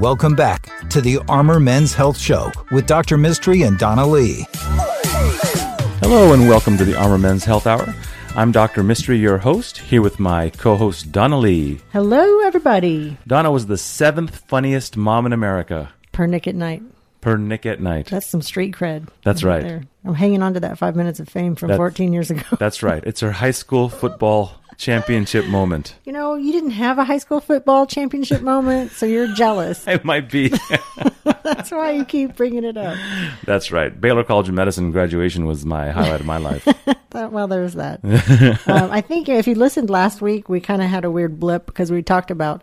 Welcome back to the Armor Men's Health Show with Dr. Mistry and Donna Lee. Hello and welcome to the Armor Men's Health Hour. I'm Dr. Mistry, your host, here with my co-host Donna Lee. Hello, everybody. Donna was the seventh funniest mom in America Per Nick at Night. Per Nick at Night. That's some street cred. That's right. There. I'm hanging on to that five minutes of fame from That- 14 years ago. That's right. It's her high school football championship moment. You know, you didn't have a high school football championship moment, so you're jealous. It might be. That's why you keep bringing it up. That's right. Baylor College of Medicine graduation was my highlight of my life. Well, there's that. um, I think if you listened last week, we kind of had a weird blip because we talked about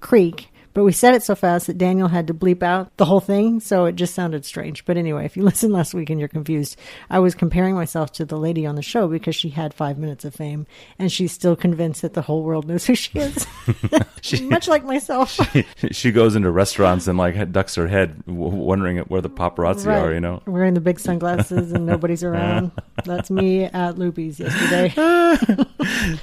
Creek, but we said it so fast that Daniel had to bleep out the whole thing, so it just sounded strange. But anyway, if you listened last week and you're confused, I was comparing myself to the lady on the show because she had five minutes of fame, and she's still convinced that the whole world knows who she is, much like myself. she goes into restaurants and like ducks her head, w- wondering where the paparazzi are. You know. wearing the big sunglasses and nobody's around. That's me at Loopy's yesterday.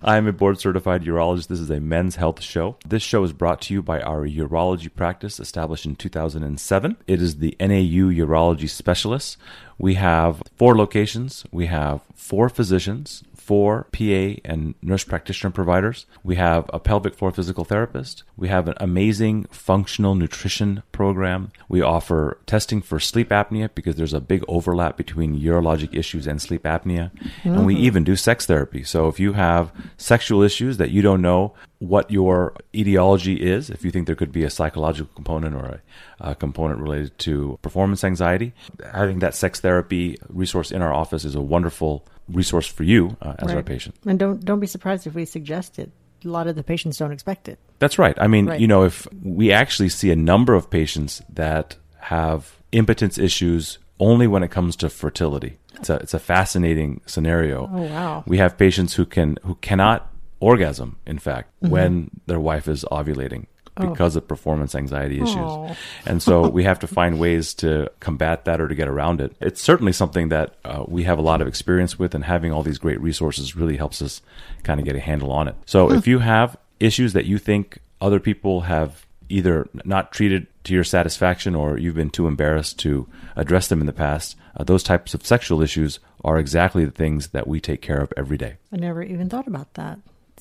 I'm a board certified urologist. This is a men's health show. This show is brought to you by our urology practice established in 2007. It is the NAU Urology Specialists. We have four locations. We have four physicians, four PA and nurse practitioner providers. We have a pelvic floor physical therapist. We have an amazing functional nutrition program. We offer testing for sleep apnea because there's a big overlap between urologic issues and sleep apnea. And we mm-hmm. even do sex therapy. So if you have sexual issues that you don't know what your etiology is, if you think there could be a psychological component or a, a component related to performance anxiety, having that sex therapy resource in our office is a wonderful resource for you uh, as our patient. And don't don't be surprised if we suggest it. A lot of the patients don't expect it. That's right. I mean, Right. you know, if we actually see a number of patients that have impotence issues only when it comes to fertility. It's a it's a fascinating scenario. Oh, wow. We have patients who can who cannot orgasm, in fact, Mm-hmm. when their wife is ovulating because of performance anxiety issues. Oh. And so we have to find ways to combat that or to get around it. It's certainly something that uh, we have a lot of experience with, and having all these great resources really helps us kind of get a handle on it. So if you have issues that you think other people have either not treated to your satisfaction or you've been too embarrassed to address them in the past, uh, those types of sexual issues are exactly the things that we take care of every day. I never even thought about that.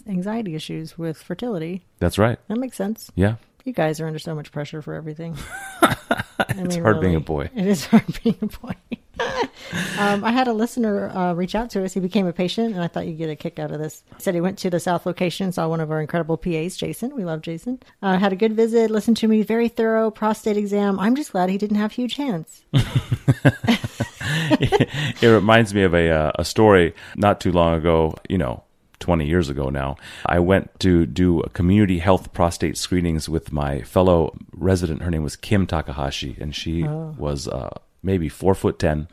Anxiety issues with fertility. That's right. That makes sense. Yeah. You guys are under so much pressure for everything. It's hard being a boy. It is hard being a boy. um, I had a listener uh, reach out to us. He became a patient, and I thought you'd get a kick out of this. He said he went to the South location, saw one of our incredible PAs, Jason. We love Jason. Uh, had a good visit, listened to me, very thorough prostate exam. I'm just glad he didn't have huge hands. it reminds me of a uh, a story not too long ago. You know. 20 years ago now, I went to do community health prostate screenings with my fellow resident. Her name was Kim Takahashi, and she was uh, maybe four foot ten.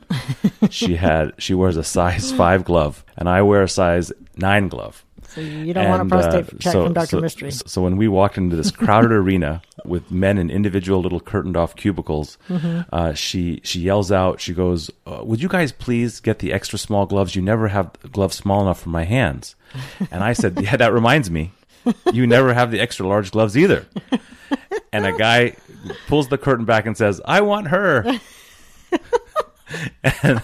she had she wears a size five glove, and I wear a size nine glove. So you don't want a And, prostate uh, check so- from Dr. so- Mistry. So when we walked into this crowded arena with men in individual little curtained off cubicles, Mm-hmm. uh, she she yells out. She goes, uh, "Would you guys please get the extra small gloves? You never have gloves small enough for my hands." And I said, "Yeah, that reminds me. You never have the extra large gloves either." And a guy pulls the curtain back and says, "I want her." and,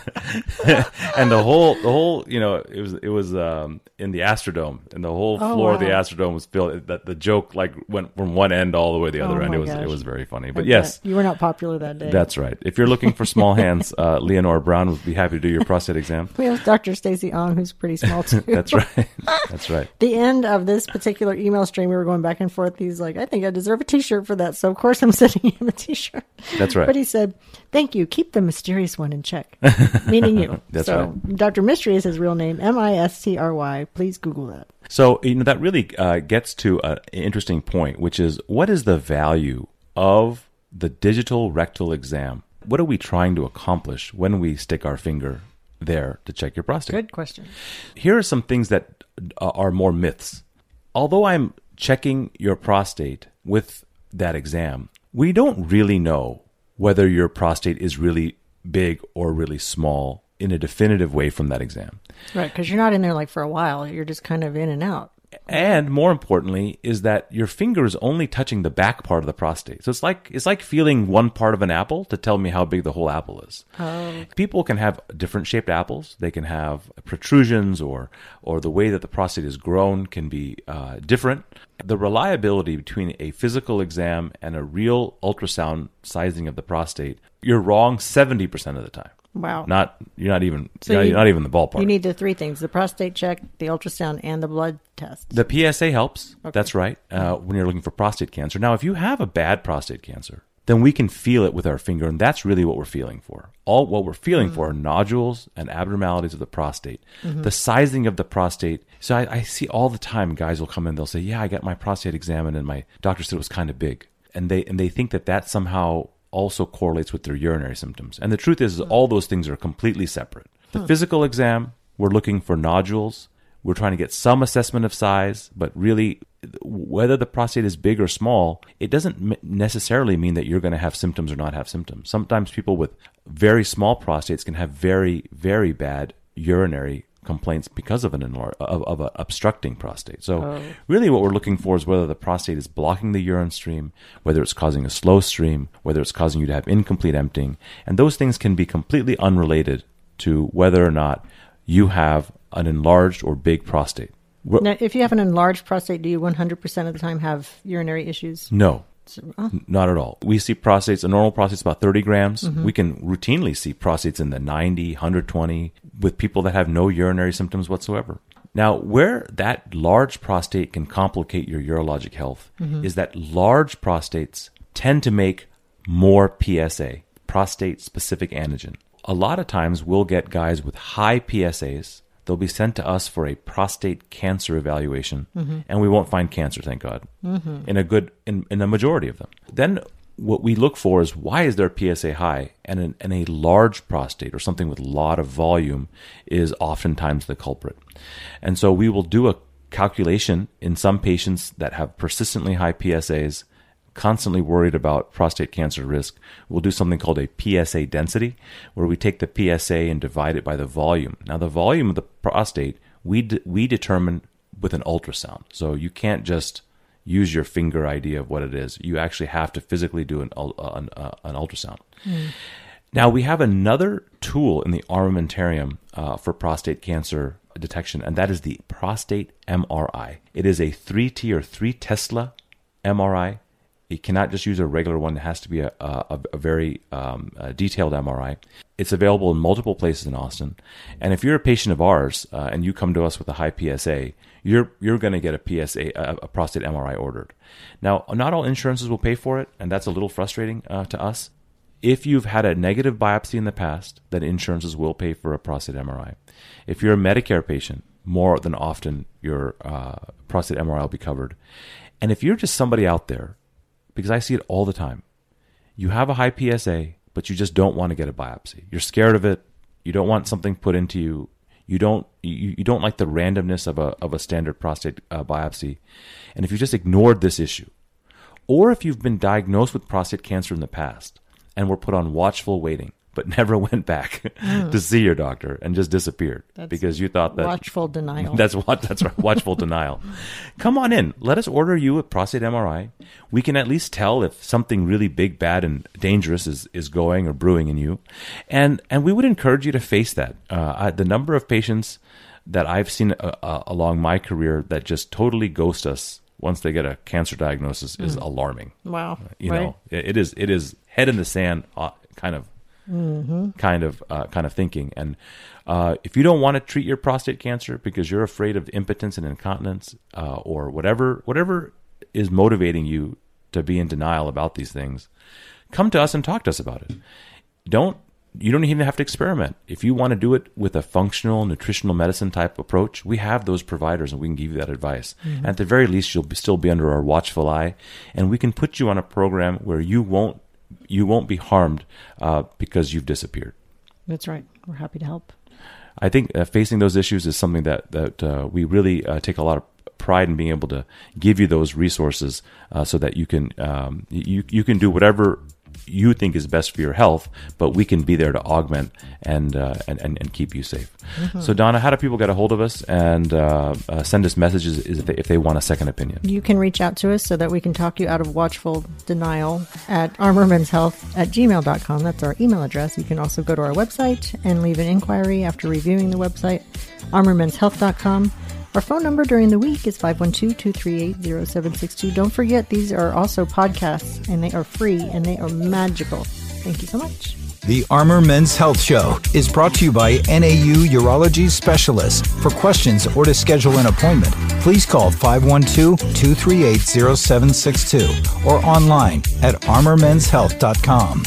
and the whole the whole you know it was it was um in the Astrodome and the whole Oh, floor of the. Astrodome was filled that the joke like went from one end all the way to the other Oh, end it was gosh. it was very funny but I yes bet. You were not popular that day. that's right if you're looking for small hands uh, Leonora Brown would be happy to do your prostate exam we have Dr. Stacy Ong, who's pretty small too. that's right that's right the end of this particular email stream, we were going back and forth. He's like, I think I deserve a t shirt for that. So, of course, I'm sending him a t shirt. That's right. But he said, Thank you. Keep the mysterious one in check, meaning you. That's so, right. Dr. Mistry is his real name, M I S T R Y. Please Google that. So you know that really uh, gets to an interesting point, which is what is the value of the digital rectal exam? What are we trying to accomplish when we stick our finger there to check your prostate? Good question. Here are some things that uh, are more myths. Although I'm checking your prostate with that exam, we don't really know whether your prostate is really big or really small in a definitive way from that exam. Right, because you're not in there like for a while. You're just kind of in and out. And more importantly, is that your finger is only touching the back part of the prostate. So it's like it's like feeling one part of an apple to tell me how big the whole apple is. Oh. People can have different shaped apples. They can have protrusions, or or the way that the prostate is grown can be uh, different. The reliability between a physical exam and a real ultrasound sizing of the prostate, you're wrong seventy percent of the time. Wow. Not you're not even So you're not, you- not even the ballpark. You need the three things the prostate check, the ultrasound, and the blood test. The PSA helps. That's right. Uh, when you're looking for prostate cancer. Now, if you have a bad prostate cancer, then we can feel it with our finger, and that's really what we're feeling for. All what we're feeling for are nodules and abnormalities of the prostate. The sizing of the prostate. So I, I see all the time guys will come in. They'll say, "Yeah, I got my prostate examined, and my doctor said it was kind of big," and they and they think that that somehow also correlates with their urinary symptoms. And the truth is, is hmm. all those things are completely separate. The hmm. physical exam, we're looking for nodules. We're trying to get some assessment of size, but really, whether the prostate is big or small, it doesn't m- necessarily mean that you're going to have symptoms or not have symptoms. Sometimes people with very small prostates can have very, very bad urinary complaints because of an enlar- of, of an obstructing prostate. So, oh. really, what we're looking for is whether the prostate is blocking the urine stream, whether it's causing a slow stream, whether it's causing you to have incomplete emptying, and those things can be completely unrelated to whether or not you have an enlarged or big prostate. Now, if you have an enlarged prostate, do you 100% of the time have urinary issues? No, oh, not at all. We see prostates, a normal prostate's about 30 grams. Mm-hmm. We can routinely see prostates in the 90, 120 with people that have no urinary symptoms whatsoever. Now, where that large prostate can complicate your urologic health mm-hmm. is that large prostates tend to make more PSA, prostate specific antigen. A lot of times we'll get guys with high PSAs. They'll be sent to us for a prostate cancer evaluation, mm-hmm. and we won't find cancer, thank God, mm-hmm. in a good in, in a majority of them. Then what we look for is why is their PSA high, and an, and a large prostate or something with a lot of volume is oftentimes the culprit. And so we will do a calculation in some patients that have persistently high PSAs constantly worried about prostate cancer risk, we'll do something called a PSA density, where we take the PSA and divide it by the volume. Now, the volume of the prostate we we determine with an ultrasound. So you can't just use your finger idea of what it is. You actually have to physically do an uh, an, uh, an ultrasound. Now we have another tool in the armamentarium uh, for prostate cancer detection, and that is the prostate MRI. It is a 3T or 3 Tesla MRI. You cannot just use a regular one. It has to be a, a, a very um, a detailed MRI. It's available in multiple places in Austin. And if you're a patient of ours uh, and you come to us with a high PSA, you're you're going to get a PSA, a, a prostate MRI ordered. Now, not all insurances will pay for it, and that's a little frustrating uh, to us. If you've had a negative biopsy in the past, then insurances will pay for a prostate MRI. If you're a Medicare patient, more than often your uh, prostate MRI will be covered. And if you're just somebody out there, because I see it all the time, you have a high PSA, but you just don't want to get a biopsy. You're scared of it. You don't want something put into you. You don't you, you don't like the randomness of a of a standard prostate uh, biopsy. And if you just ignored this issue, or if you've been diagnosed with prostate cancer in the past and were put on watchful waiting but never went back to see your doctor and just disappeared That's because you thought that watchful denial. that's what that's right. Watchful denial. Come on in. Let us order you a prostate MRI. We can at least tell if something really big, bad, and dangerous is, is going or brewing in you, and and we would encourage you to face that. Uh, I, the number of patients that I've seen uh, uh, along my career that just totally ghost us once they get a cancer diagnosis is alarming. wow. You right? know, it, it is it is head in the sand uh, kind of kind of uh, kind of thinking. And uh, if you don't want to treat your prostate cancer because you're afraid of impotence and incontinence uh, or whatever whatever is motivating you to be in denial about these things, come to us and talk to us about it. Don't you don't even have to experiment. If you want to do it with a functional nutritional medicine type approach, we have those providers and we can give you that advice. And at the very least, you'll be, still be under our watchful eye, and we can put you on a program where you won't you won't be harmed uh, because you've disappeared. That's right. We're happy to help. I think uh, facing those issues is something that that uh, we really uh, take a lot of pride in being able to give you those resources uh, so that you can um, you you can do whatever you think is best for your health, but we can be there to augment and uh, and, and, and keep you safe. Mm-hmm. So, Donna, how do people get a hold of us and uh, uh, send us messages if they, if they want a second opinion? You can reach out to us so that we can talk you out of watchful denial at armormenshealth at gmail.com. That's our email address. You can also go to our website and leave an inquiry after reviewing the website, armormenshealth.com. Our phone number during the week is 512-238-0762. Don't forget, these are also podcasts, and they are free, and they are magical. Thank you so much. The Armor Men's Health Show is brought to you by NAU Urology Specialists. For questions or to schedule an appointment, please call 512-238-0762 or online at armormenshealth.com.